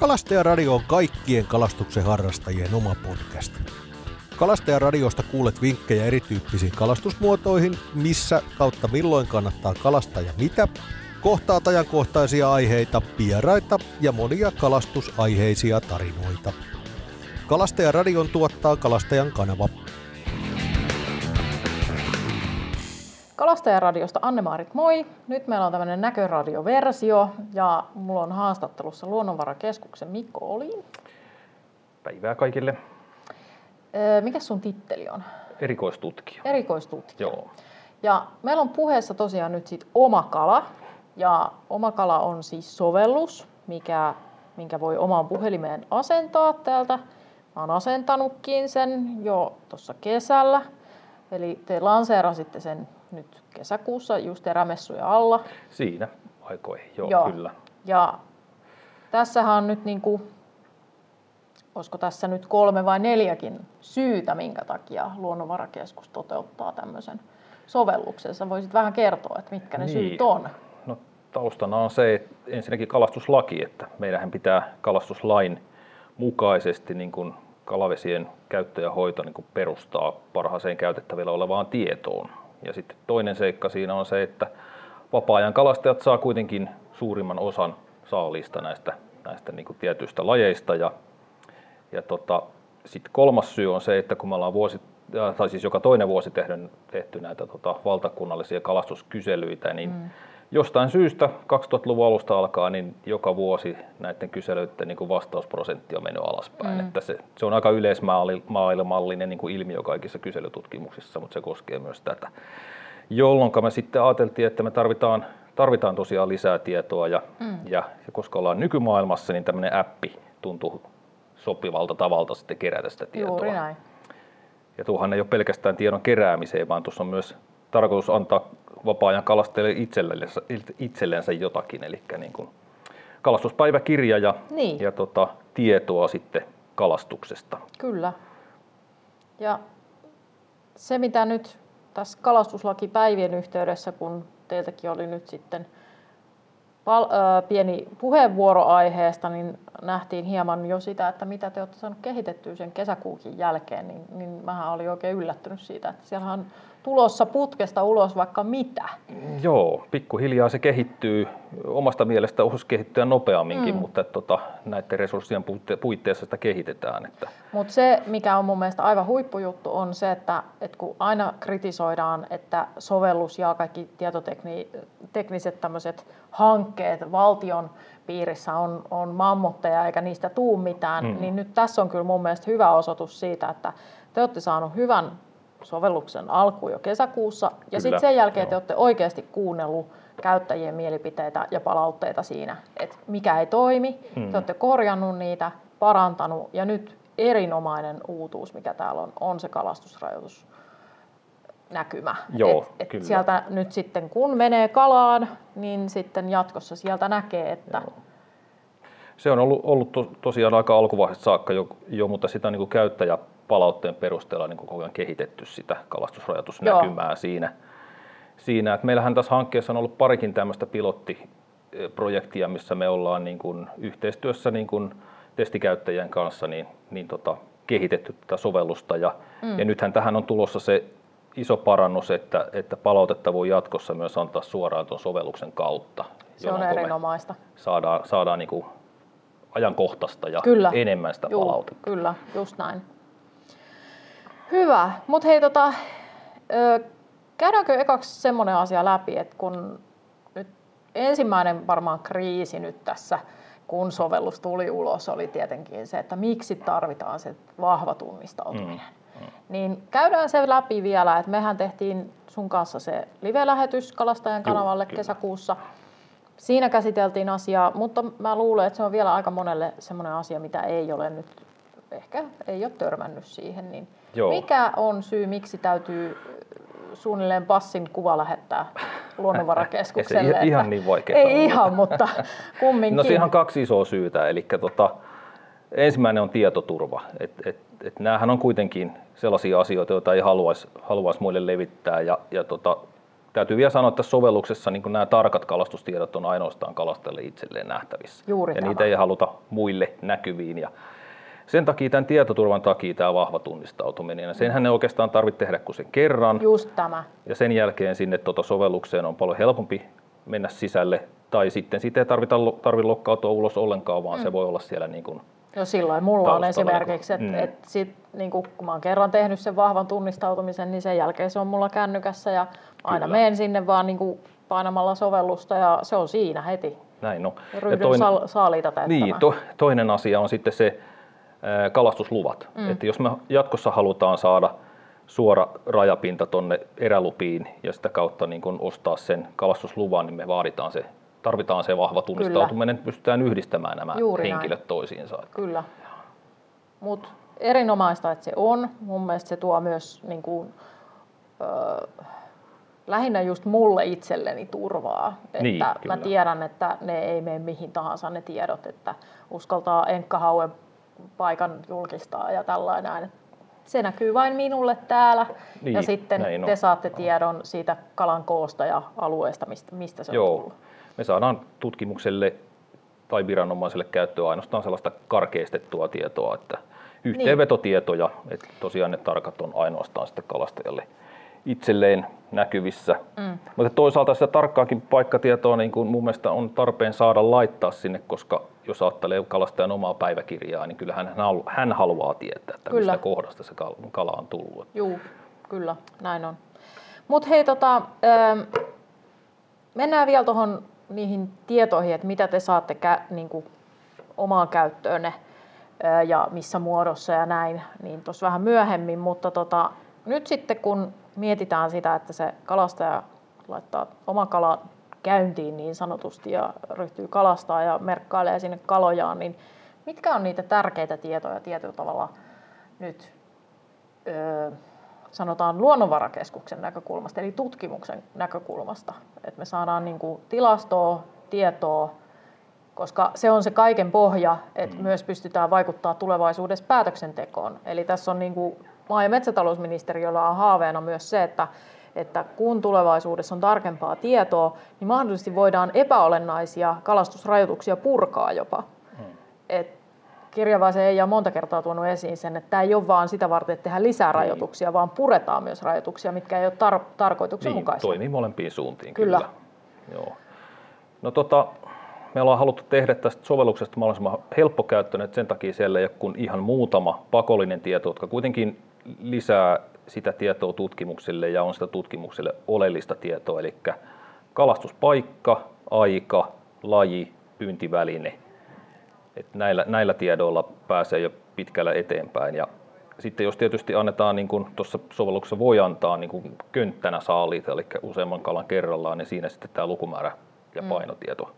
Kalastajaradio on kaikkien kalastuksen harrastajien oma podcast. Kalastajaradiosta kuulet vinkkejä erityyppisiin kalastusmuotoihin, missä kautta milloin kannattaa kalastaa ja mitä, kohtaat ajankohtaisia aiheita, vieraita ja monia kalastusaiheisia tarinoita. Kalastajaradion tuottaa Kalastajan kanava. Kalastajaradiosta Anne-Maarit, moi! Nyt meillä on tämmöinen näköradioversio ja mulla on haastattelussa Luonnonvarakeskuksen Mikko Olin. Päivää kaikille. Mikä sun titteli on? Erikoistutkija. Erikoistutkija. Joo. Ja meillä on puheessa tosiaan nyt sit oma kala. Ja oma kala on siis sovellus, mikä, minkä voi omaan puhelimeen asentaa täältä. Mä oon asentanutkin sen jo tuossa kesällä. Eli te lanseerasitte sen nyt kesäkuussa just erämessuja alla. Siinä aikoihin, joo, Joo. kyllä. Ja tässähän on nyt niin kuin, olisiko tässä nyt kolme vai neljäkin syytä, minkä takia Luonnonvarakeskus toteuttaa tämmöisen sovelluksen. Sä voisit vähän kertoa, että mitkä ne Niin. syyt on. No, taustana on se, että ensinnäkin kalastuslaki, että meidän pitää kalastuslain mukaisesti niin kuin kalavesien käyttö ja hoito niin kuin perustaa parhaaseen käytettävillä olevaan tietoon. Ja sitten toinen seikka siinä on se, että vapaa-ajan kalastajat saa kuitenkin suurimman osan saalista näistä, näistä niin tietyistä lajeista. Ja, ja tota, sitten kolmas syy on se, että kun me ollaan vuosi, äh, tai siis joka toinen vuosi tehty, tehty näitä tota, valtakunnallisia kalastuskyselyitä, niin mm. Jostain syystä 2000-luvun alusta alkaa, niin joka vuosi näiden kyselyiden niin kuin vastausprosentti on mennyt alaspäin. Mm. Että se, se on aika yleismaailmallinen niin kuin ilmiö kaikissa kyselytutkimuksissa, mutta se koskee myös tätä. Jolloin me sitten ajateltiin, että me tarvitaan, tarvitaan tosiaan lisää tietoa ja, mm. ja, ja koska ollaan nykymaailmassa, niin tämmöinen appi tuntuu sopivalta tavalta sitten kerätä sitä tietoa. Juuri näin. Ja tuohan ei ole pelkästään tiedon keräämiseen, vaan tuossa on myös tarkoitus antaa vapaa-ajan kalastajille itsellensä, itsellensä jotakin, eli niin kuin kalastuspäiväkirja ja, Niin. ja tota, tietoa sitten kalastuksesta. Kyllä. Ja se, mitä nyt tässä kalastuslakipäivien yhteydessä, kun teiltäkin oli nyt sitten pal- ö, pieni puheenvuoro aiheesta, niin nähtiin hieman jo sitä, että mitä te olette saaneet kehitettyä sen kesäkuukin jälkeen, niin, niin mähän olin oikein yllättynyt siitä, että siellä on tulossa putkesta ulos vaikka mitä. Joo, pikkuhiljaa se kehittyy. Omasta mielestä osasi kehittyä nopeamminkin, mm. mutta tota, näiden resurssien puitte- puitteissa sitä kehitetään. Että, Mutta se, mikä on mun mielestä aivan huippujuttu, on se, että, että kun aina kritisoidaan, että sovellus ja kaikki tietotekniset tämmöiset hankkeet valtion piirissä on, on mammutteja eikä niistä tuu mitään, mm. niin nyt tässä on kyllä mun mielestä hyvä osoitus siitä, että te olette saanut hyvän sovelluksen alkuun jo kesäkuussa, ja sitten sen jälkeen te joo. olette oikeasti kuunnellut käyttäjien mielipiteitä ja palautteita siinä, että mikä ei toimi, Mm. te olette korjannut niitä, parantanut, ja nyt erinomainen uutuus, mikä täällä on, on se kalastusrajoitus näkymä. Joo, et, et kyllä. sieltä nyt sitten kun menee kalaan, niin sitten jatkossa sieltä näkee, että Se on ollut, ollut to, tosiaan aika alkuvaiheesta saakka jo, jo mutta sitä niin kuin käyttäjäpalautteen perusteella niin kuin koko ajan kehitetty sitä kalastusrajoitusnäkymää siinä. siinä. että meillähän tässä hankkeessa on ollut parikin tämmöistä pilottiprojektia, missä me ollaan niin kuin yhteistyössä niin kuin testikäyttäjien kanssa niin, niin tota, kehitetty tätä sovellusta. Ja, mm. ja nythän tähän on tulossa se iso parannus, että, että palautetta voi jatkossa myös antaa suoraan tuon sovelluksen kautta. se on erinomaista. saadaan, saadaan niin kuin ajankohtaista ja Kyllä. enemmän sitä Juu, palautetta. Kyllä, just näin. Hyvä, mutta hei tota, ö, käydäänkö ekaksi semmoinen asia läpi, että kun nyt ensimmäinen varmaan kriisi nyt tässä, kun sovellus tuli ulos, oli tietenkin se, että miksi tarvitaan se vahva tunnistautuminen. Mm. Niin käydään se läpi vielä, että mehän tehtiin sun kanssa se live-lähetys Kalastajan kanavalle kyllä. kesäkuussa. Siinä käsiteltiin asiaa, mutta mä luulen, että se on vielä aika monelle semmoinen asia, mitä ei ole nyt, ehkä ei ole törmännyt siihen. Niin Joo. mikä on syy, miksi täytyy suunnilleen passin kuva lähettää luonnonvarakeskukselle? Ei se ihan että- niin vaikeaa Ei ole. ihan, mutta kumminkin. No siihen on kaksi isoa syytä. Eli tota, ensimmäinen on tietoturva. Et, et, et näähän on kuitenkin sellaisia asioita, joita ei haluaisi haluais muille levittää. Ja, ja tota, täytyy vielä sanoa, että sovelluksessa niin nämä tarkat kalastustiedot on ainoastaan kalastajalle itselleen nähtävissä. Juuri ja tämä. niitä ei haluta muille näkyviin. Ja sen takia tämän tietoturvan takia tämä vahva tunnistautuminen. Ja senhän ne oikeastaan tarvitse tehdä kuin sen kerran. Just tämä. Ja sen jälkeen sinne tuota sovellukseen on paljon helpompi mennä sisälle. Tai sitten siitä ei tarvita, tarvitse lokkautua ulos ollenkaan, vaan mm. se voi olla siellä niin kuin Jo silloin mulla on esimerkiksi, että mm. Mm. et sit, niin kun mä oon kerran tehnyt sen vahvan tunnistautumisen, niin sen jälkeen se on mulla kännykässä ja aina Kyllä. menen sinne vaan niin painamalla sovellusta ja se on siinä heti. näin on. Ja ryhdyn toinen, sal- saaliita täyttämään. Niin, to, toinen asia on sitten se kalastusluvat. Mm. Että jos me jatkossa halutaan saada suora rajapinta tonne erälupiin ja sitä kautta niin kun ostaa sen kalastusluvan, niin me vaaditaan se, tarvitaan se vahva tunnistautuminen, että pystytään yhdistämään nämä Juuri näin. henkilöt toisiinsa. Kyllä. Mutta erinomaista, että se on. Mun mielestä se tuo myös niin kuin, ö, lähinnä just mulle itselleni turvaa. Että Niin, mä tiedän, että ne ei mene mihin tahansa ne tiedot, että uskaltaa enkkahauen paikan julkistaa ja tällainen. Se näkyy vain minulle täällä ja Niin, sitten näin on. te saatte tiedon siitä kalan koosta ja alueesta, mistä, mistä se on Joo, tullut. me saadaan tutkimukselle tai viranomaiselle käyttöön ainoastaan sellaista karkeistettua tietoa, että yhteenvetotietoja, että tosiaan ne tarkat on ainoastaan sitten kalastajalle itselleen näkyvissä. Mm. Mutta toisaalta sitä tarkkaakin paikkatietoa niin kuin mun mielestä on tarpeen saada laittaa sinne, koska jos ajattelee kalastajan omaa päiväkirjaa, niin kyllähän hän, halu- hän haluaa tietää, että Kyllä. mistä kohdasta se kal- kala on tullut. Juu, kyllä, näin on. Mutta hei, tota, ähm, mennään vielä tuohon niihin tietoihin, että mitä te saatte kä- niinku, omaan käyttöönne ää, ja missä muodossa ja näin, niin tuossa vähän myöhemmin. Mutta tota, nyt sitten kun mietitään sitä, että se kalastaja laittaa oma kalan käyntiin niin sanotusti ja ryhtyy kalastaa ja merkkailee sinne kalojaan, niin mitkä on niitä tärkeitä tietoja tietyllä tavalla nyt ö, sanotaan luonnonvarakeskuksen näkökulmasta, eli tutkimuksen näkökulmasta. Että me saadaan niin kuin tilastoa, tietoa, koska se on se kaiken pohja, että mm. myös pystytään vaikuttaa tulevaisuudessa päätöksentekoon. Eli tässä on niin kuin maa- ja metsätalousministeriöllä on haaveena myös se, että, että kun tulevaisuudessa on tarkempaa tietoa, niin mahdollisesti voidaan epäolennaisia kalastusrajoituksia purkaa jopa. Mm. Et Kirjavaisen ei ole monta kertaa tuonut esiin sen, että tämä ei ole vaan sitä varten, että tehdään lisää rajoituksia, niin. vaan puretaan myös rajoituksia, mitkä ei ole tar- tarkoituksenmukaisia. Niin, toimii molempiin suuntiin Kyllä. kyllä. Joo. No tota, me ollaan haluttu tehdä tästä sovelluksesta mahdollisimman helppokäyttöinen, että sen takia siellä ei ole kuin ihan muutama pakollinen tieto, jotka kuitenkin lisää sitä tietoa tutkimukselle ja on sitä tutkimukselle oleellista tietoa, eli kalastuspaikka, aika, laji, pyyntiväline. Et näillä, näillä tiedoilla pääsee jo pitkällä eteenpäin. Ja sitten jos tietysti annetaan, niin kuin tuossa sovelluksessa voi antaa niin kuin könttänä saaliita, eli useamman kalan kerrallaan, niin siinä sitten tämä lukumäärä ja painotieto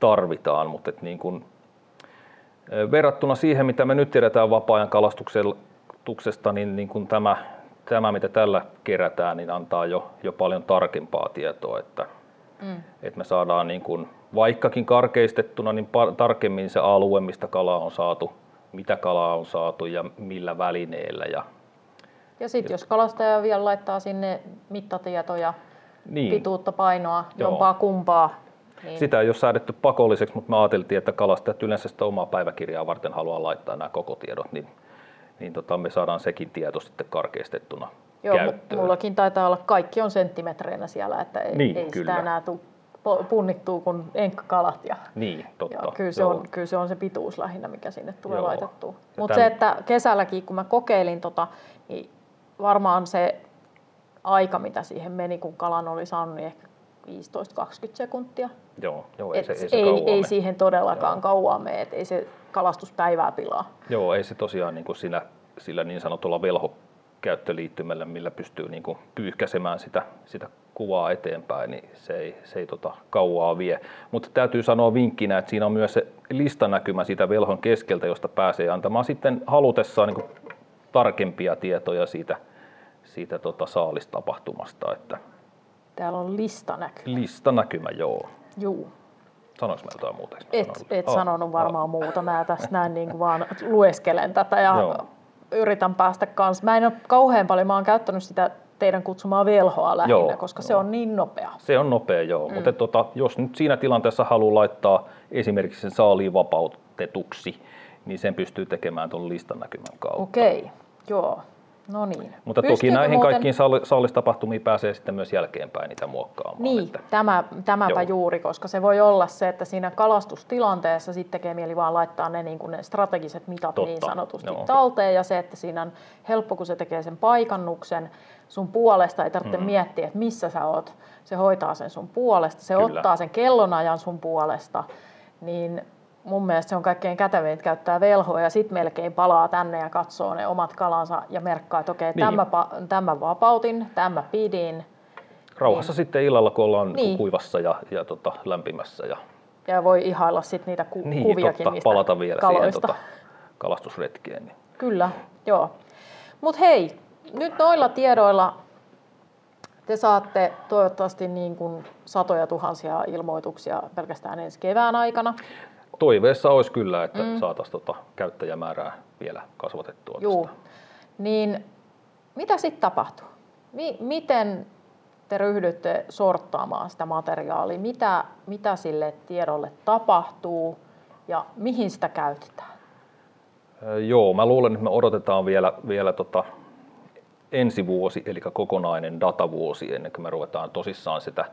tarvitaan. Mutta niin kuin, verrattuna siihen, mitä me nyt tiedetään vapaa-ajan kalastuksesta, niin, niin kuin tämä, tämä, mitä tällä kerätään, niin antaa jo, jo paljon tarkempaa tietoa. Että, mm. että me saadaan niin kuin, vaikkakin karkeistettuna, niin par- tarkemmin se alue, mistä kalaa on saatu, mitä kalaa on saatu ja millä välineellä. Ja, Ja sitten jos kalastaja vielä laittaa sinne mittatietoja, niin, pituutta, painoa, Joo. jompaa kumpaa, niin sitä ei ole säädetty pakolliseksi, mutta me ajateltiin, että kalastajat yleensä sitä omaa päiväkirjaa varten haluaa laittaa nämä koko tiedot, niin, niin tota, me saadaan sekin tieto sitten karkeistettuna Joo, käyttöön. mullakin taitaa olla, kaikki on senttimetreinä siellä, että ei, Niin, ei sitä kyllä. enää tule punnittua kuin enkkakalat. Ja, Niin, totta. ja kyllä, se joo. on, kyllä se on se pituus lähinnä, mikä sinne tulee Joo. laitettua. Mutta tämän- se, että kesälläkin kun mä kokeilin, tota, niin varmaan se aika, mitä siihen meni, kun kalan oli saanut, niin ehkä 15-20 sekuntia. Joo, joo ei, se, ei, se ei, ei siihen todellakaan kauan mene, että ei se kalastuspäivää pilaa. Joo, ei se tosiaan niin kuin sillä, sillä niin sanotulla velhokäyttöliittymällä, millä pystyy niin kuin pyyhkäsemään sitä, sitä kuvaa eteenpäin, niin se ei, se ei tota, kauaa vie. Mutta täytyy sanoa vinkkinä, että siinä on myös se listanäkymä siitä velhon keskeltä, josta pääsee antamaan sitten halutessaan niin kuin tarkempia tietoja siitä, siitä tota saalistapahtumasta. Että Täällä on lista näkyy. listanäkymä, joo. Juu. Sanoinko mä jotain muuta? Et, sanonut? et Ah, sanonut varmaan ah. muuta. Mä tässä näin niin kuin vaan lueskelen tätä ja Joo. yritän päästä kanssa. Mä en ole kauhean paljon, mä oon käyttänyt sitä teidän kutsumaa velhoa lähinnä, Joo, koska se joo. on niin nopea. Se on nopea, joo. Mm. Mutta tota, jos nyt siinä tilanteessa haluaa laittaa esimerkiksi sen saaliin vapautetuksi, niin sen pystyy tekemään tuon listan näkymän kautta. Okei, joo. No niin. Mutta toki Pystyykö näihin muuten- kaikkiin saalistapahtumiin pääsee sitten myös jälkeenpäin niitä muokkaamaan. Niin, Että, tämä, tämäpä Joo. juuri, koska se voi olla se, että siinä kalastustilanteessa sitten tekee mieli vaan laittaa ne, niin kuin ne strategiset mitat Totta, niin sanotusti joo. talteen ja se, että siinä on helppo, kun se tekee sen paikannuksen sun puolesta, ei tarvitse mm. miettiä, että missä sä oot. Se hoitaa sen sun puolesta, se Kyllä. ottaa sen kellonajan sun puolesta, niin mun mielestä se on kaikkein kätevin käyttää velhoa ja sitten melkein palaa tänne ja katsoo ne omat kalansa ja merkkaa, että okei, Niin. tämä, tämä vapautin, tämä pidin, rauhassa sitten illalla, kun ollaan Niin. niin. kuivassa ja, ja tota, lämpimässä. Ja, Ja voi ihailla sit niitä ku- niin, kuviakin totta, niistä palata vielä kaloista. siihen tota, kalastusretkeen. Niin. Kyllä, joo. Mutta hei, nyt noilla tiedoilla te saatte toivottavasti niin kuin satoja tuhansia ilmoituksia pelkästään ensi kevään aikana. Toiveessa olisi kyllä, että mm. saataisiin tota käyttäjämäärää vielä kasvatettua. Tästä. Niin mitä sitten tapahtuu? Mi- miten te ryhdytte sorttaamaan sitä materiaalia? Mitä, mitä sille tiedolle tapahtuu ja mihin sitä käytetään? Joo, mä luulen, että me odotetaan vielä, vielä tota ensi vuosi, eli kokonainen datavuosi, ennen kuin me ruvetaan tosissaan sitä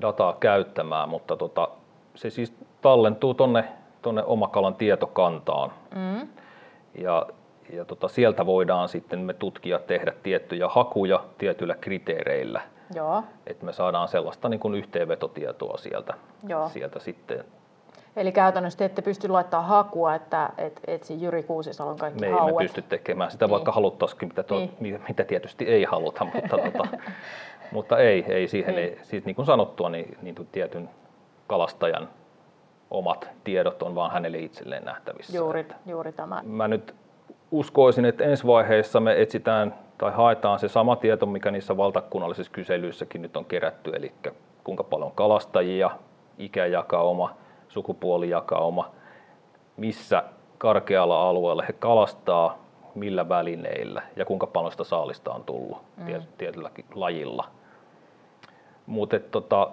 dataa käyttämään, mutta tota, se siis tallentuu tonne, tonne omakalan tietokantaan. Mm. Ja, ja tota, sieltä voidaan sitten me tutkijat tehdä tiettyjä hakuja tietyillä kriteereillä, Joo, että me saadaan sellaista niin kuin yhteenvetotietoa sieltä, Joo. sieltä sitten. Eli käytännössä te ette pysty laittamaan hakua, että et, etsi Jyri Kuusisalon kaikki Me hauet. me pysty tekemään sitä, Niin. vaikka haluttaisikin, mitä, to, Niin. mitä tietysti ei haluta, mutta, tota, mutta ei, ei siihen. Niin. Ei, siis niin kuin sanottua, niin, niin tietyn kalastajan omat tiedot on vaan hänelle itselleen nähtävissä. Juuri, juuri tämä. Mä nyt uskoisin, että ensi vaiheessa me etsitään tai haetaan se sama tieto, mikä niissä valtakunnallisissa kyselyissäkin nyt on kerätty, eli kuinka paljon kalastajia, ikäjakauma, sukupuolijakauma, missä karkealla alueella he kalastaa, millä välineillä ja kuinka paljon sitä saalista on tullut mm. tietylläkin lajilla. Mutta tota,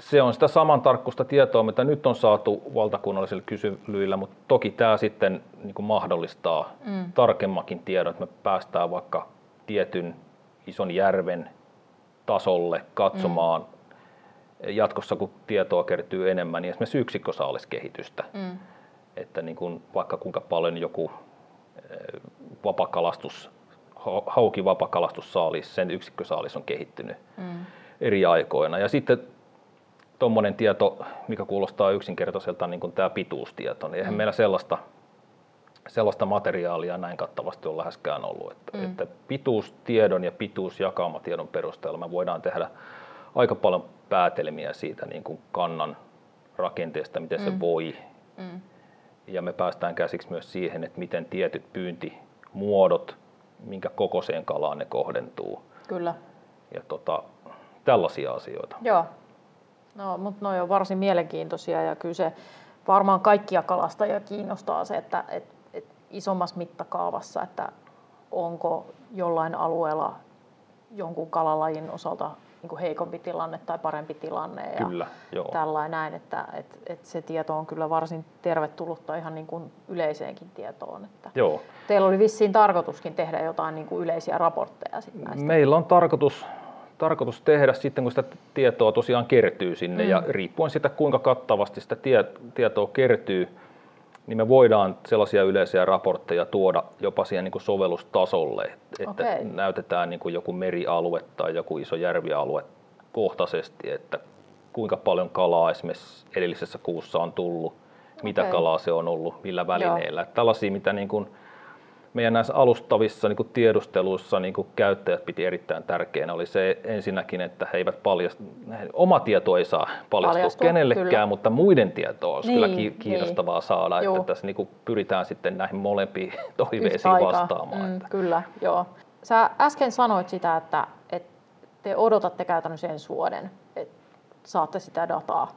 se on sitä samantarkkuista tietoa, mitä nyt on saatu valtakunnallisilla kyselyillä, mutta toki tämä sitten niin kuin mahdollistaa mm. tarkemmakin tiedon, että me päästään vaikka tietyn ison järven tasolle katsomaan mm. jatkossa, kun tietoa kertyy enemmän, niin esimerkiksi yksikkösaaliskehitystä. Mm. Että niin kuin vaikka kuinka paljon joku eh, vapakalastus, hau- hauki vapakalastussaalis, sen yksikkösaalis on kehittynyt mm. eri aikoina. Ja sitten tuommoinen tieto, mikä kuulostaa yksinkertaiselta, niin kuin tämä pituustieto, niin eihän mm. meillä sellaista, sellaista materiaalia näin kattavasti ole läheskään ollut. Että, mm. että pituustiedon ja pituusjakaumatiedon perusteella me voidaan tehdä aika paljon päätelmiä siitä niin kuin kannan rakenteesta, miten mm. se voi. Mm. Ja me päästään käsiksi myös siihen, että miten tietyt pyyntimuodot, minkä kokoiseen kalaan ne kohdentuu. Kyllä. Ja tota, tällaisia asioita. Joo. No, mutta ne on varsin mielenkiintoisia ja kyllä se varmaan kaikkia kalastajia kiinnostaa se, että et, et isommassa mittakaavassa, että onko jollain alueella jonkun kalalajin osalta niin kuin heikompi tilanne tai parempi tilanne. Ja Kyllä, joo. Tällainen näin, että et, et se tieto on kyllä varsin tervetullutta ihan niin kuin yleiseenkin tietoon. Että Joo. Teillä oli vissiin tarkoituskin tehdä jotain niin kuin yleisiä raportteja sit näistä. Meillä on tarkoitus, tarkoitus tehdä sitten, kun sitä tietoa tosiaan kertyy sinne, mm. ja riippuen siitä, kuinka kattavasti sitä tie, tietoa kertyy, niin me voidaan sellaisia yleisiä raportteja tuoda jopa siihen niin kuin sovellustasolle, että Okei. näytetään niin kuin joku merialue tai joku iso järvialue kohtaisesti, että kuinka paljon kalaa esimerkiksi edellisessä kuussa on tullut, mitä kalaa se on ollut, millä välineillä. Että Tällaisia, mitä niin kuin meidän näissä alustavissa niin kuin tiedusteluissa niin kuin käyttäjät piti erittäin tärkeänä, oli se ensinnäkin, että he eivät paljasta, oma tieto ei saa paljastua Paljastua, kenellekään, kyllä. mutta muiden tietoa olisi Niin, kyllä ki- kiinnostavaa saada, Juu. että tässä niin kuin pyritään sitten näihin molempiin toiveisiin vastaamaan. Mm, että- kyllä, joo. Sä äsken sanoit sitä, että, että te odotatte käytännössä ensi vuoden, että saatte sitä dataa.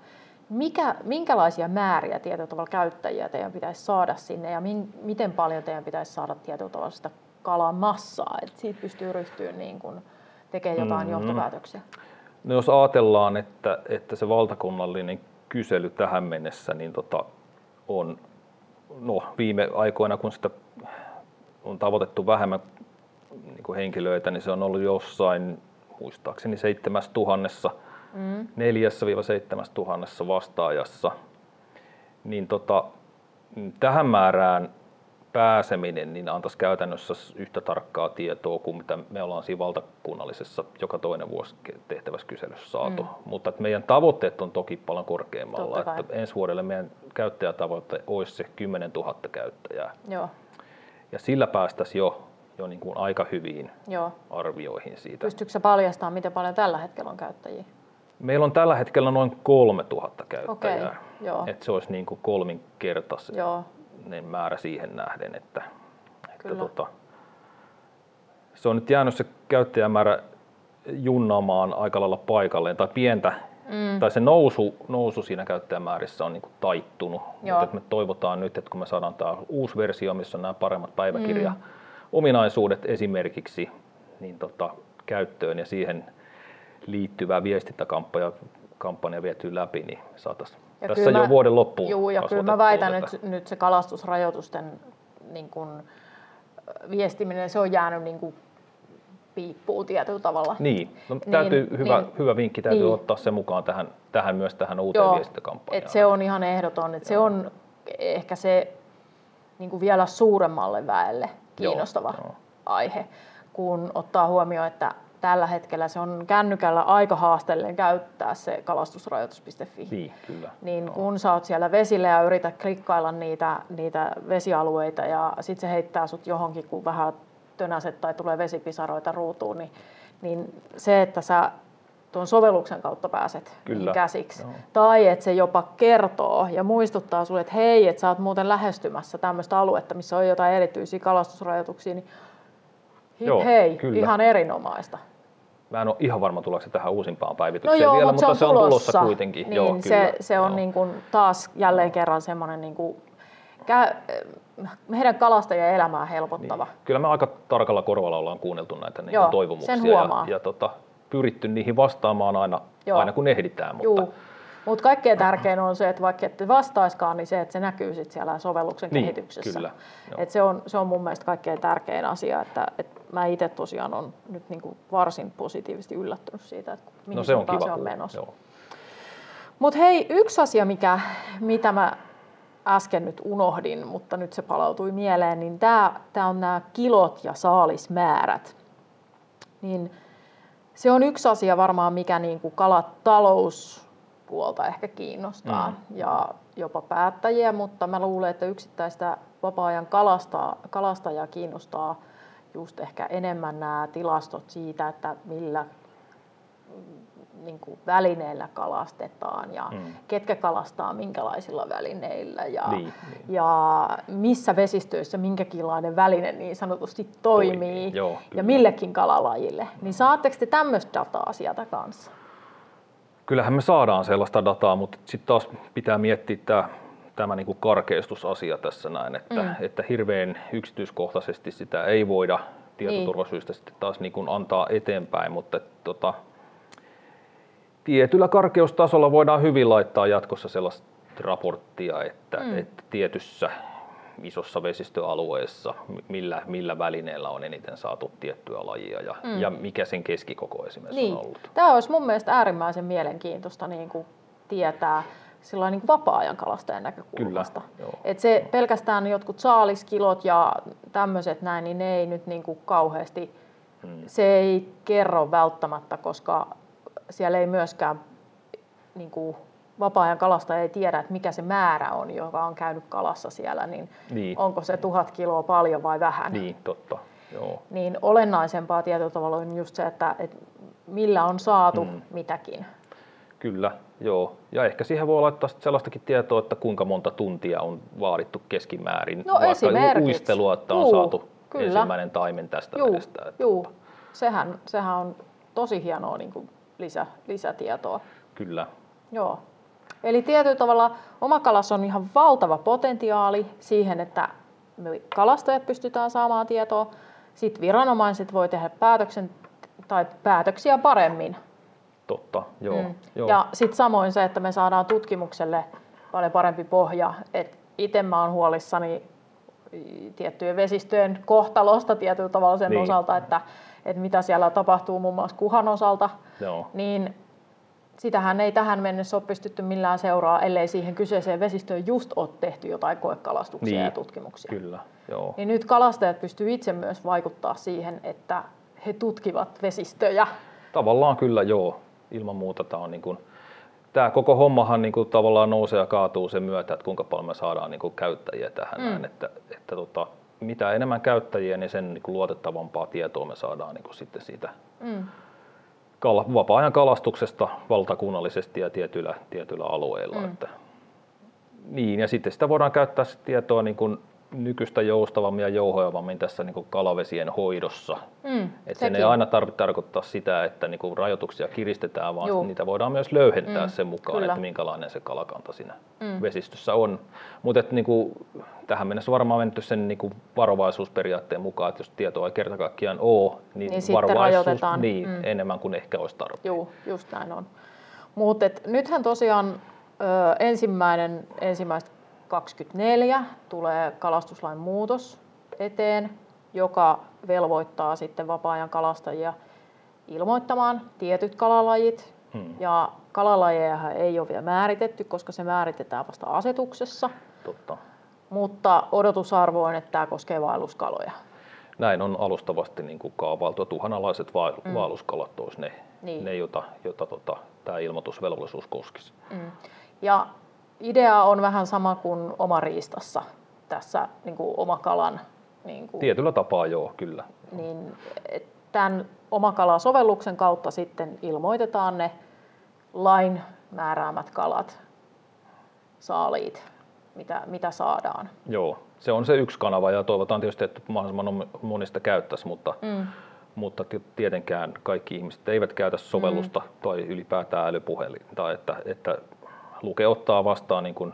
Mikä, minkälaisia määriä tietyllä tavalla käyttäjiä teidän pitäisi saada sinne ja min, miten paljon teidän pitäisi saada tietyllä tavalla sitä kalan massaa, että siitä pystyy ryhtyä niin kuin tekee jotain mm-hmm. johtopäätöksiä? No jos ajatellaan, että, että se valtakunnallinen kysely tähän mennessä niin tota, on no, viime aikoina, kun sitä on tavoitettu vähemmän niin kuin henkilöitä, niin se on ollut jossain muistaakseni 7000, mm. 4-7 vastaajassa. Niin tota, tähän määrään pääseminen niin antaisi käytännössä yhtä tarkkaa tietoa kuin mitä me ollaan siinä valtakunnallisessa joka toinen vuosi tehtävässä kyselyssä saatu. Mm. Mutta että meidän tavoitteet on toki paljon korkeammalla. Että ensi vuodelle meidän käyttäjätavoite olisi se 10 000 käyttäjää. Joo. Ja sillä päästäisiin jo, jo niin kuin aika hyviin Joo. arvioihin siitä. Pystyykö paljastamaan, miten paljon tällä hetkellä on käyttäjiä? Meillä on tällä hetkellä noin 3000 käyttäjää. Okay, joo. Että se olisi niin kuin kolminkertainen joo. määrä siihen nähden. Että, että tota, se on nyt jäänyt se käyttäjämäärä junnaamaan aika lailla paikalleen tai pientä Mm. Tai se nousu, nousu siinä käyttäjämäärissä on niin kuin taittunut. Joo. Mutta me toivotaan nyt, että kun me saadaan tämä uusi versio, missä on nämä paremmat päiväkirja-ominaisuudet mm. esimerkiksi niin tota, käyttöön ja siihen liittyvää viestintäkampanja kampanja vietyä läpi, niin saataisiin tässä jo mä, vuoden loppuun Juu, ja kyllä mä väitän, että nyt se kalastusrajoitusten niin kun, viestiminen, se on jäänyt niin kuin piippuu tietyllä tavalla. Niin, no, täytyy, niin, hyvä, niin, hyvä vinkki täytyy niin. ottaa se mukaan tähän, tähän myös tähän uuteen Joo, viestintäkampanjaan. Et se on ihan ehdoton, että se on ehkä se niin kuin vielä suuremmalle väelle kiinnostava Joo, jo. aihe, kun ottaa huomioon, että tällä hetkellä se on kännykällä aika haasteellinen käyttää se kalastusrajoitus.fi. Niin, kyllä. Niin kun sä oot siellä vesillä ja yrität klikkailla niitä, niitä vesialueita ja sitten se heittää sut johonkin, kun vähän tönäset tai tulee vesipisaroita ruutuun, niin, niin se, että sä tuon sovelluksen kautta pääset Kyllä. käsiksi. Joo. Tai että se jopa kertoo ja muistuttaa sinulle, että hei, että sä oot muuten lähestymässä tämmöistä aluetta, missä on jotain erityisiä kalastusrajoituksia, niin Joo, hei, kyllä. ihan erinomaista. Mä en ole ihan varma, tuleeko se tähän uusimpaan päivitykseen no joo, vielä, mutta, mutta se on, tulossa, tulossa kuitenkin. Niin, joo, se, kyllä, se on niin kuin taas jälleen kerran semmoinen niin kuin meidän kalastajien elämää helpottava. Niin. Kyllä me aika tarkalla korvalla ollaan kuunneltu näitä niin Joo, toivomuksia ja, ja tota, pyritty niihin vastaamaan aina, aina kun ehditään. Mutta, Mut kaikkein tärkein on se, että vaikka ette vastaiskaan, niin se, että se näkyy sit siellä sovelluksen niin, kehityksessä. Kyllä, et se, on, se on mun mielestä kaikkein tärkein asia, että, että mä itse tosiaan on nyt niin kuin varsin positiivisesti yllättynyt siitä, että mihin no se on, kiva se on menossa. Mutta hei, yksi asia, mikä, mitä mä äsken nyt unohdin, mutta nyt se palautui mieleen, niin tämä, on nämä kilot ja saalismäärät. Niin se on yksi asia varmaan, mikä niin kuin kalatalouspuolta ehkä kiinnostaa mm. ja jopa päättäjiä, mutta mä luulen, että yksittäistä vapaa-ajan kalasta, kalastajaa kiinnostaa just ehkä enemmän nämä tilastot siitä, että millä niin kuin välineillä kalastetaan ja mm. ketkä kalastaa minkälaisilla välineillä ja, niin, niin. ja missä vesistöissä minkäkinlainen väline niin sanotusti toimii, toimii. Joo, ja millekin kalalajille. Niin saatteko te tämmöistä dataa sieltä kanssa? Kyllähän me saadaan sellaista dataa, mutta sitten taas pitää miettiä tämä tämä niin kuin karkeistusasia tässä näin, että, mm. että hirveän yksityiskohtaisesti sitä ei voida tietoturvasyistä niin. sitten taas niin kuin antaa eteenpäin, mutta tota, tietyllä karkeustasolla voidaan hyvin laittaa jatkossa sellaista raporttia, että, mm. että tietyssä isossa vesistöalueessa, millä, millä välineellä on eniten saatu tiettyä lajia ja, mm. ja mikä sen keskikoko esimerkiksi niin. on ollut. Tämä olisi mun mielestä äärimmäisen mielenkiintoista niin kuin tietää sillä niin vapaa-ajan kalastajan näkökulmasta. Kyllä, Et se pelkästään jotkut saaliskilot ja tämmöiset näin, niin ne ei nyt niin kuin kauheasti, mm. se ei kerro välttämättä, koska siellä ei myöskään niin kuin vapaa-ajan kalastaja ei tiedä, että mikä se määrä on, joka on käynyt kalassa siellä, niin, niin. onko se tuhat kiloa paljon vai vähän. Niin, totta. Joo. Niin olennaisempaa tietyllä tavalla on just se, että, että millä on saatu mm. mitäkin. Kyllä, joo. Ja ehkä siihen voi laittaa sellaistakin tietoa, että kuinka monta tuntia on vaadittu keskimäärin. No vaikka uistelua, että on Juu, saatu kyllä. ensimmäinen taimen tästä Juu, vedestä. Että Juu. Sehän, sehän on tosi hienoa niin kuin lisä, lisätietoa. Kyllä. Joo. Eli tietyllä tavalla omakalas on ihan valtava potentiaali siihen, että me kalastajat pystytään saamaan tietoa. Sitten viranomaiset voi tehdä päätöksen tai päätöksiä paremmin. Totta, joo. Mm. joo. Ja sitten samoin se, että me saadaan tutkimukselle paljon parempi pohja. Et itse mä oon huolissani tiettyjen vesistöjen kohtalosta tietyllä tavalla sen niin. osalta, että, että mitä siellä tapahtuu muun muassa kuhan osalta. Joo. Niin sitähän ei tähän mennessä ole pystytty millään seuraa, ellei siihen kyseiseen vesistöön just ole tehty jotain koekalastuksia niin, ja tutkimuksia. Kyllä, joo. Niin nyt kalastajat pystyvät itse myös vaikuttaa siihen, että he tutkivat vesistöjä. Tavallaan kyllä joo, ilman muuta tämä on niin kuin, tämä koko hommahan niin kuin tavallaan nousee ja kaatuu sen myötä, että kuinka paljon me saadaan niin kuin käyttäjiä tähän mm. näin, että, että tota, mitä enemmän käyttäjiä, niin sen niin kuin luotettavampaa tietoa me saadaan niin kuin sitten siitä mm kal- vapaa-ajan kalastuksesta valtakunnallisesti ja tietyillä, tietyillä alueilla. Mm. Että, niin, ja sitten sitä voidaan käyttää tietoa niin kuin nykyistä joustavammin ja jouhoavammin tässä niin kuin kalavesien hoidossa. Mm, Et sen ei aina tarvitse tarkoittaa sitä, että niin kuin rajoituksia kiristetään, vaan Juu. niitä voidaan myös löyhentää mm, sen mukaan, kyllä. että minkälainen se kalakanta siinä mm. vesistössä on. Mutta niin tähän mennessä varmaan menty sen niin kuin varovaisuusperiaatteen mukaan, että jos tietoa ei kerta kaikkiaan ole, niin, niin varovaisuus niin, mm. enemmän kuin ehkä olisi tarpeen. Joo, just näin on. Mutta nythän tosiaan ö, ensimmäinen ensimmäistä 2024 tulee kalastuslain muutos eteen, joka velvoittaa sitten vapaa-ajan kalastajia ilmoittamaan tietyt kalalajit. Hmm. Ja kalalajeja ei ole vielä määritetty, koska se määritetään vasta asetuksessa. Totta. Mutta odotusarvo on, että tämä koskee vaelluskaloja. Näin on alustavasti niin kuin kaavailtu. Tuhanalaiset va- mm. vaelluskalat olisi ne, niin. ne jota, jota tota, tämä ilmoitusvelvollisuus koskisi. Mm. Ja idea on vähän sama kuin oma riistassa tässä niin kuin oma kalan. Niin kuin, Tietyllä tapaa joo, kyllä. Niin, tämän omakala-sovelluksen kautta sitten ilmoitetaan ne lain määräämät kalat, saaliit, mitä, mitä saadaan. Joo, se on se yksi kanava ja toivotaan tietysti, että mahdollisimman monista käyttäisi, mutta, mm. mutta tietenkään kaikki ihmiset eivät käytä sovellusta mm. tai ylipäätään älypuhelinta, että, että Luke ottaa vastaan niin kuin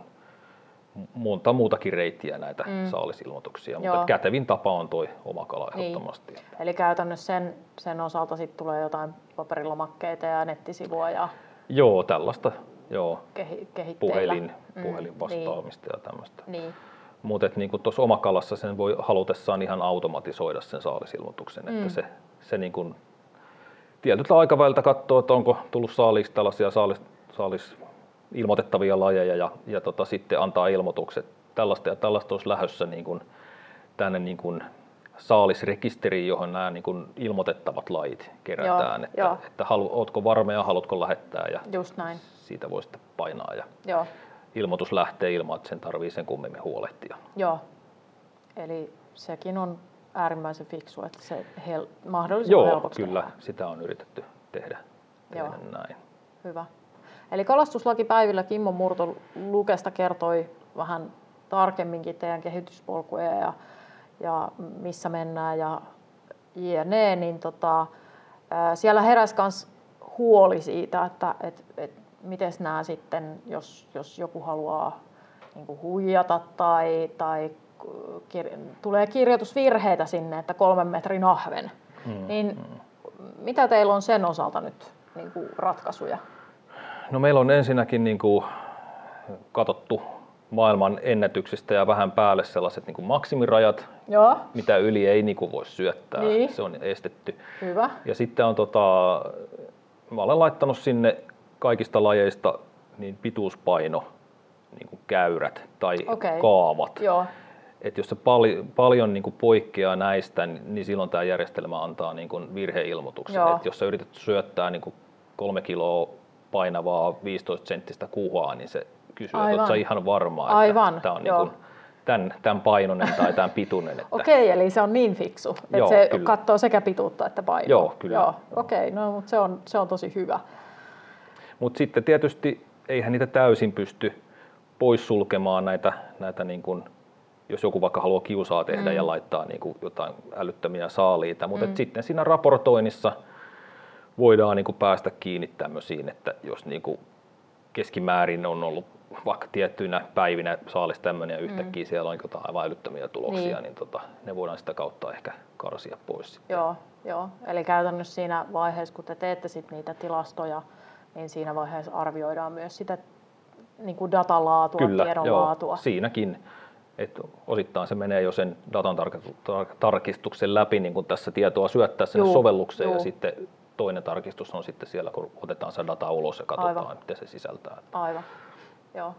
monta muutakin reittiä näitä mm. saalisilmoituksia, Joo. mutta kätevin tapa on tuo oma kala niin. ehdottomasti. Eli käytännössä sen, sen osalta sitten tulee jotain paperilomakkeita ja nettisivua ja Joo, tällaista joo. Kehi- puhelin, mm. puhelin vastaamista niin. ja tämmöistä. Niin. Mutta niin tuossa omakalassa sen voi halutessaan ihan automatisoida sen saalisilmoituksen, mm. että se, se niin kuin tietyltä aikaväliltä katsoo, että onko tullut saaliksi tällaisia saalis, saalis ilmoitettavia lajeja ja, ja tota, sitten antaa ilmoitukset. Tällaista ja tällaista olisi lähdössä niin kuin, tänne niin kuin saalisrekisteriin, johon nämä niin kuin ilmoitettavat lajit kerätään. Joo, että, jo. että halu, ootko varma ja haluatko lähettää ja Just näin. siitä voi sitten painaa. Ja Joo. Ilmoitus lähtee ilman, että sen tarvii sen kummemmin huolehtia. Joo, eli sekin on äärimmäisen fiksu, että se hel- mahdollisimman Joo, kyllä, tehdään. sitä on yritetty tehdä, tehdä Joo. näin. Hyvä. Eli kalastuslakipäivillä Kimmo Murto Lukesta kertoi vähän tarkemminkin teidän kehityspolkuja ja, ja missä mennään ja jne, niin tota, siellä heräsi myös huoli siitä, että et, et, miten nämä sitten, jos, jos joku haluaa niin huijata tai, tai kir, tulee kirjoitusvirheitä sinne, että kolmen metrin ahven, mm, niin mm. mitä teillä on sen osalta nyt niin ratkaisuja? No meillä on ensinnäkin niin kuin katsottu maailman ennätyksistä ja vähän päälle sellaiset niin kuin maksimirajat, Joo. mitä yli ei niin kuin voi syöttää. Niin. Se on estetty. Hyvä. Ja sitten on tota, mä olen laittanut sinne kaikista lajeista niin pituuspaino, niin kuin käyrät tai okay. kaavat. Joo. Et jos se pal- paljon niin kuin poikkeaa näistä, niin, niin silloin tämä järjestelmä antaa niin kuin virheilmoituksen. Et jos sä yrität syöttää niin kuin kolme kiloa painavaa 15 senttistä kuhaa, niin se kysyy, Aivan. että ihan varma, että Aivan, tämä on niin kuin tämän, tämän painoinen tai tämän pituinen. Että... Okei, okay, eli se on niin fiksu, että Joo, se kyllä. katsoo sekä pituutta että painoa. Joo, kyllä. Joo, Okei, okay, no, mutta se on, se on tosi hyvä. Mutta sitten tietysti eihän niitä täysin pysty poissulkemaan näitä, näitä niin kuin, jos joku vaikka haluaa kiusaa tehdä mm. ja laittaa niin kuin jotain älyttömiä saaliita, mutta mm. sitten siinä raportoinnissa – voidaan niin kuin päästä kiinni tämmöisiin, että jos niin kuin keskimäärin on ollut vaikka tiettyinä päivinä saalisi tämmöinen ja yhtäkkiä mm. siellä on jotain aivan älyttömiä tuloksia, niin, niin tota, ne voidaan sitä kautta ehkä karsia pois. Sitten. Joo, joo, eli käytännössä siinä vaiheessa, kun te teette sit niitä tilastoja, niin siinä vaiheessa arvioidaan myös sitä niin kuin datan laatua, Kyllä, tiedon joo, laatua. siinäkin. että osittain se menee jo sen datan tarkistuksen läpi, niin kun tässä tietoa syöttää sinne Juu, sovellukseen juu. ja sitten toinen tarkistus on sitten siellä, kun otetaan se data ulos ja katsotaan, Aivan. mitä se sisältää. Aivan, joo.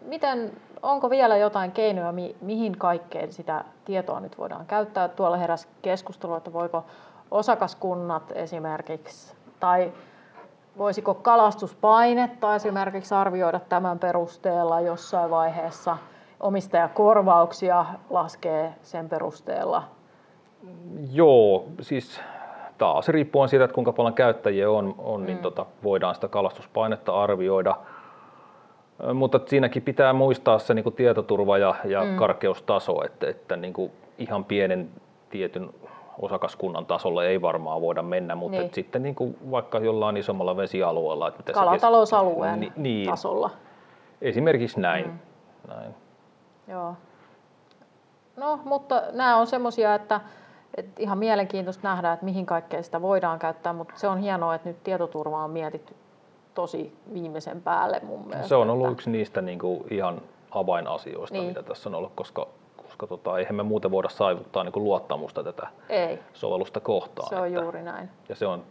Miten, onko vielä jotain keinoja, mi- mihin kaikkeen sitä tietoa nyt voidaan käyttää? Tuolla heräsi keskustelua, että voiko osakaskunnat esimerkiksi, tai voisiko kalastuspainetta esimerkiksi arvioida tämän perusteella jossain vaiheessa, omistajakorvauksia laskee sen perusteella. Joo, siis taas riippuen siitä, että kuinka paljon käyttäjiä on, on niin tota, voidaan sitä kalastuspainetta arvioida. Mutta siinäkin pitää muistaa se niin kuin tietoturva ja, ja mm. karkeustaso, että, että niin kuin ihan pienen tietyn osakaskunnan tasolle ei varmaan voida mennä, mutta Niin. niin. sitten niin kuin vaikka jollain isommalla vesialueella. Että Kalatalousalueen Ni- niin, tasolla. Esimerkiksi näin. Mm. näin. Joo. No, mutta nämä on semmoisia, että, että ihan mielenkiintoista nähdä, että mihin kaikkeen sitä voidaan käyttää, mutta se on hienoa, että nyt tietoturva on mietitty tosi viimeisen päälle mun mielestä. Se on ollut että, yksi niistä niin kuin ihan avainasioista, Niin. mitä tässä on ollut, koska, koska tota, eihän me muuten voida saavuttaa niin kuin luottamusta tätä Ei, sovellusta kohtaan. se on että, juuri näin. Ja se on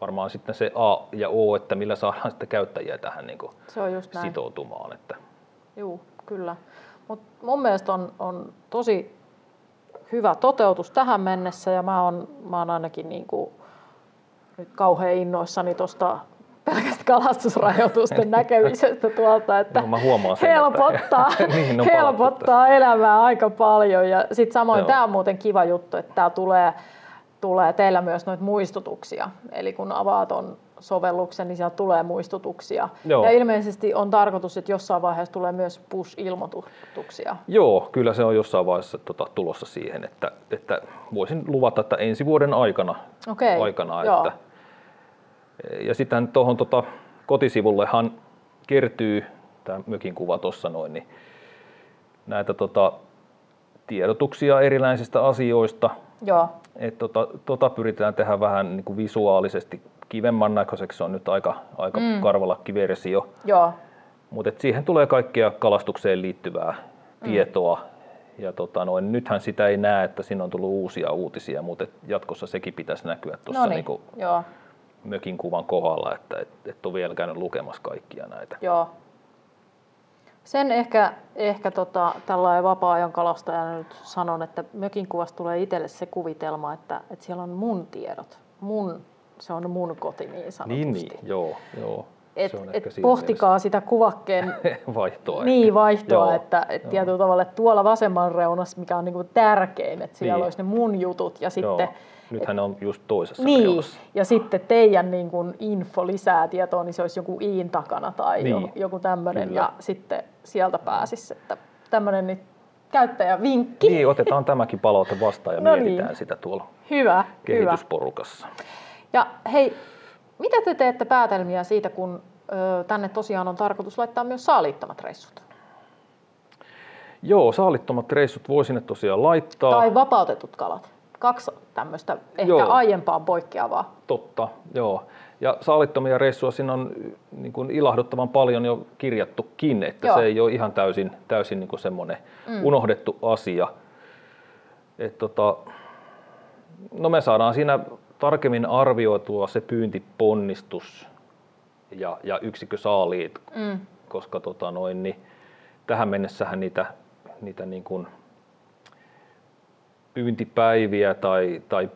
varmaan sitten se A ja O, että millä saadaan sitten käyttäjiä tähän niin kuin Se on just näin. sitoutumaan. Että, Juu, kyllä. Mutta mun mielestä on, on tosi hyvä toteutus tähän mennessä ja mä oon, mä oon ainakin niin kuin nyt kauhean innoissani tuosta pelkästä kalastusrajoitusten näkemisestä tuolta, että No, mä sen, että- helpottaa, Niihin on palattu helpottaa elämää aika paljon. Ja sitten samoin tämä on muuten kiva juttu, että tämä tulee, tulee teillä myös noita muistutuksia. Eli kun avaat ton sovelluksen, niin sieltä tulee muistutuksia. Joo. Ja ilmeisesti on tarkoitus, että jossain vaiheessa tulee myös push-ilmoituksia. joo, kyllä se on jossain vaiheessa tota, tulossa siihen, että, että voisin luvata, että ensi vuoden aikana, Okei, aikana joo. että, ja sitten tuohon tota, kotisivullehan kertyy, tämä mökin kuva tuossa noin, niin näitä tota, tiedotuksia erilaisista asioista, Joo, Et tota, tota pyritään tehdä vähän niin kuin visuaalisesti kivemman näköiseksi, se on nyt aika, aika mm. karvalakkiversio, joo, mutta siihen tulee kaikkea kalastukseen liittyvää tietoa. Ja tota, noin, nythän sitä ei näe, että siinä on tullut uusia uutisia, mutta jatkossa sekin pitäisi näkyä tuossa no niin. niin, niin joo, mökin kuvan kohdalla, että et, et ole vielä käynyt lukemassa kaikkia näitä. joo. Sen ehkä, ehkä tota, tällainen vapaa-ajan kalastajana nyt sanon, että mökin kuvasta tulee itselle se kuvitelma, että, että siellä on mun tiedot. Mun, se on mun koti niin sanotusti. Niin, niin, joo, joo. Et, et pohtikaa sitä kuvakkeen mielessä vaihtoa. niin, vaihtoa, Joo, että et joo. tietyllä tavalla että tuolla vasemman reunassa, mikä on niinku tärkein, että siellä Niin. olisi ne mun jutut ja sitten Joo. Nythän ne on just toisessa Niin, reunassa. ja sitten teidän niin kuin info lisää tietoa, niin se olisi joku iin takana tai Niin, niin, joku tämmöinen, ja sitten sieltä pääsisi, että tämmöinen nyt käyttäjävinkki. Niin, otetaan tämäkin palaute vastaan ja No niin. mietitään sitä tuolla Hyvä, hyvä. Ja hei, mitä te teette päätelmiä siitä, kun ö, tänne tosiaan on tarkoitus laittaa myös saaliittamat reissut? Joo, saalittomat reissut voi sinne tosiaan laittaa. Tai vapautetut kalat? Kaksi tämmöistä ehkä Joo. aiempaan poikkeavaa. Totta, joo. Ja saalittomia reissuja siinä on niin kuin ilahduttavan paljon jo kirjattukin, että Joo. se ei ole ihan täysin, täysin niin kuin semmoinen mm. unohdettu asia. Et tota, no me saadaan siinä tarkemmin arvioitua se pyyntiponnistus ja, ja yksikkösaaliit, Mm. koska tota noin, niin tähän mennessähän niitä, niitä niin kuin pyyntipäiviä tai, tai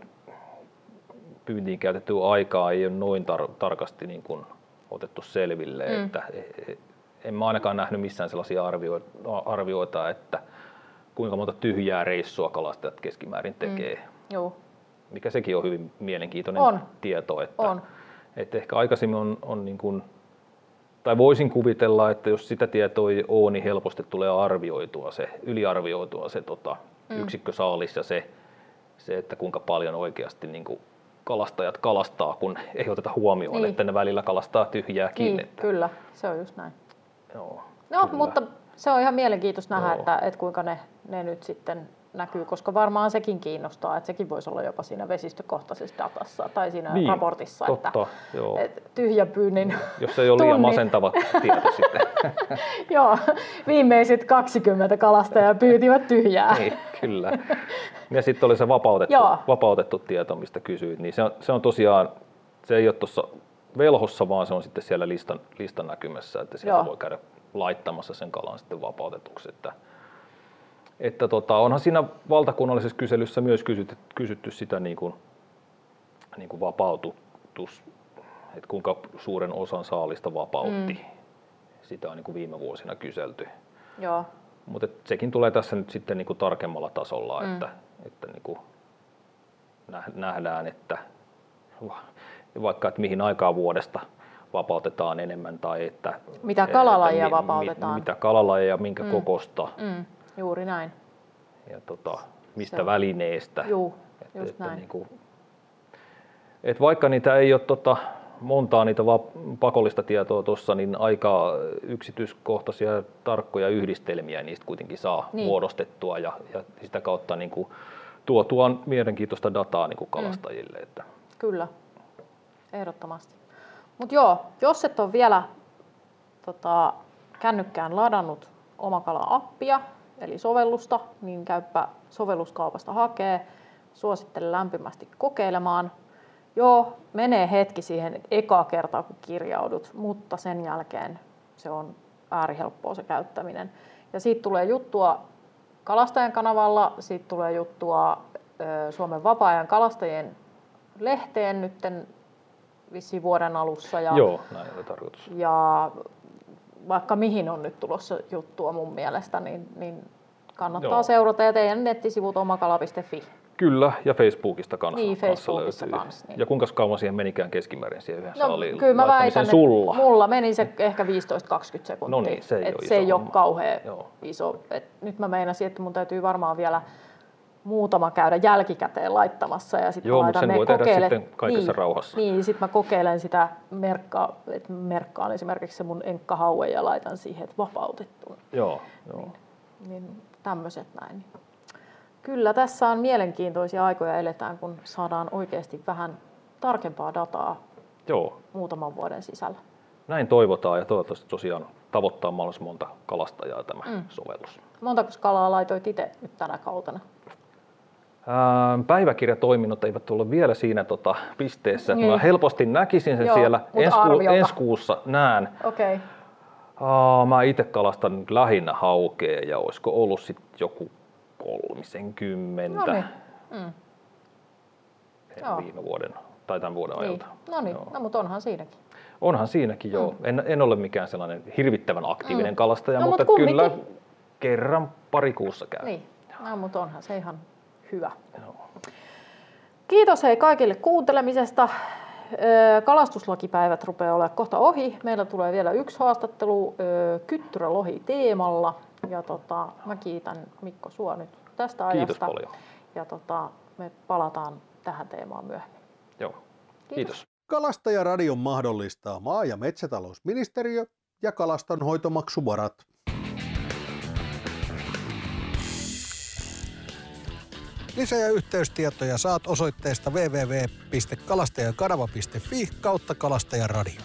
pyyntiin käytettyä aikaa ei ole noin tar- tarkasti niin kuin otettu selville. Mm. Että e- e- en mä ainakaan nähnyt missään sellaisia arvioita, että kuinka monta tyhjää reissua kalastajat keskimäärin tekee. Joo, Mikä sekin on hyvin mielenkiintoinen On. tieto. Että, on. että ehkä aikaisemmin on, on niin kuin, tai voisin kuvitella, että jos sitä tietoa ei ole, niin helposti tulee arvioitua se, yliarvioitua se tota, mm. yksikkösaalis ja se, se, että kuinka paljon oikeasti niin kuin kalastajat kalastaa, kun ei oteta huomioon, Niin. että ne välillä kalastaa tyhjääkin. Niin, Että, kyllä, se on just näin. Joo, No, kyllä. mutta se on ihan mielenkiintoista nähdä, Joo. että, että kuinka ne, ne nyt sitten näkyy, koska varmaan sekin kiinnostaa, että sekin voisi olla jopa siinä vesistökohtaisessa datassa tai siinä Niin, raportissa, totta, että, joo. että tyhjän pyynnin, Jos ei ole liian masentava tieto sitten. joo, viimeiset 20 kalastajaa pyytivät tyhjää. niin, kyllä. Ja sitten oli se vapautettu, Joo. vapautettu tieto, mistä kysyit. Niin se, on, se on tosiaan, se ei ole tuossa velhossa, vaan se on sitten siellä listan, listan näkymässä, että sieltä Joo. voi käydä laittamassa sen kalan sitten vapautetuksi. Että, että tota, onhan siinä valtakunnallisessa kyselyssä myös kysytty, kysytty sitä niin kuin, niin kuin vapautus, että kuinka suuren osan saalista vapautti. Mm. Sitä on niin kuin viime vuosina kyselty. Joo, Mutta sekin tulee tässä nyt sitten niin kuin tarkemmalla tasolla, mm. että, että niin kuin nä- nähdään, että va- vaikka että mihin aikaa vuodesta vapautetaan enemmän tai että Mitä kalalajia että vapautetaan. mitä kalalajia, minkä mm. kokosta mm, juuri näin. ja tota, mistä Se välineestä. Juu, Että- just että näin. Niin kuin, et vaikka niitä ei ole tota, montaa niitä pakollista tietoa tuossa, niin aika yksityiskohtaisia ja tarkkoja yhdistelmiä niistä kuitenkin saa Niin. muodostettua ja, ja sitä kautta niin kuin, tuotua mielenkiintoista dataa niin kuin kalastajille. Että, Kyllä, ehdottomasti. Mutta joo, jos et ole vielä tota, kännykkään ladannut Omakala-appia, eli sovellusta, niin käypä sovelluskaupasta hakee. Suosittelen lämpimästi kokeilemaan. Joo, menee hetki siihen eka kertaa, kun kirjaudut, mutta sen jälkeen se on äärihelppoa se käyttäminen. Ja siitä tulee juttua kalastajan kanavalla, siitä tulee juttua Suomen vapaa-ajan kalastajien lehteen nytten vissiin vuoden alussa. Ja, Joo, näin oli tarkoitus. ja vaikka mihin on nyt tulossa juttua mun mielestä, niin, niin kannattaa Joo. seurata ja teidän nettisivut omakala.fi. Kyllä, ja Facebookista kanssa, Niin, kanssa Facebookissa löytyy. kans, niin. Ja kuinka kauan siihen menikään keskimäärin siihen yhden No, saaliin kyllä mä väitän, sulla? mulla meni se ehkä 15-20 sekuntia. No niin, se ei Et ole se ei ole kauhean Joo. iso. Et nyt mä meinasin, että mun täytyy varmaan vielä muutama käydä jälkikäteen laittamassa ja sitten Joo, mut laitan sen ne voi tehdä sitten kaikessa niin, rauhassa. Niin, sitten mä kokeilen sitä merkkaa, että merkkaan esimerkiksi se mun enkkahaue ja laitan siihen, että vapautettu. Joo, joo. Niin tämmöiset näin. Kyllä tässä on mielenkiintoisia aikoja eletään, kun saadaan oikeasti vähän tarkempaa dataa joo. muutaman vuoden sisällä. Näin toivotaan ja toivottavasti tosiaan tavoittaa mahdollisimman monta kalastajaa tämä mm. sovellus. Montako kalaa laitoit itse nyt tänä kautena? Ää, Päiväkirjatoiminnot eivät ole vielä siinä tota, pisteessä. Niin. Mä helposti näkisin sen Joo, siellä. Ensi, ku, ensi kuussa näen. Okei. Aa, mä itse kalastan nyt lähinnä haukea ja olisiko ollut sitten joku kolmisenkymmentä No niin. Mm. Joo. viime vuoden tai tämän vuoden Niin. ajalta. No niin, Joo. no, mutta onhan siinäkin. Onhan siinäkin joo. Mm. En, en ole mikään sellainen hirvittävän aktiivinen Mm. kalastaja, No, mutta mut kyllä kerran pari kuussa käy. Niin, no, mutta onhan se ihan hyvä. Joo. Kiitos hei kaikille kuuntelemisesta. Öö, Kalastuslakipäivät rupeaa olemaan kohta ohi. Meillä tulee vielä yksi haastattelu öö, kyttyrälohi teemalla. Ja tota, mä kiitän Mikko sua nyt tästä Kiitos ajasta. paljon. Ja tota, me palataan tähän teemaan myöhemmin. Joo. Kiitos. Kiitos. Kalastajaradion mahdollistaa maa- ja metsätalousministeriö ja kalastonhoitomaksuvarat. Lisä- ja yhteystietoja saat osoitteesta www.kalastajakanava.fi kautta kalastajaradio.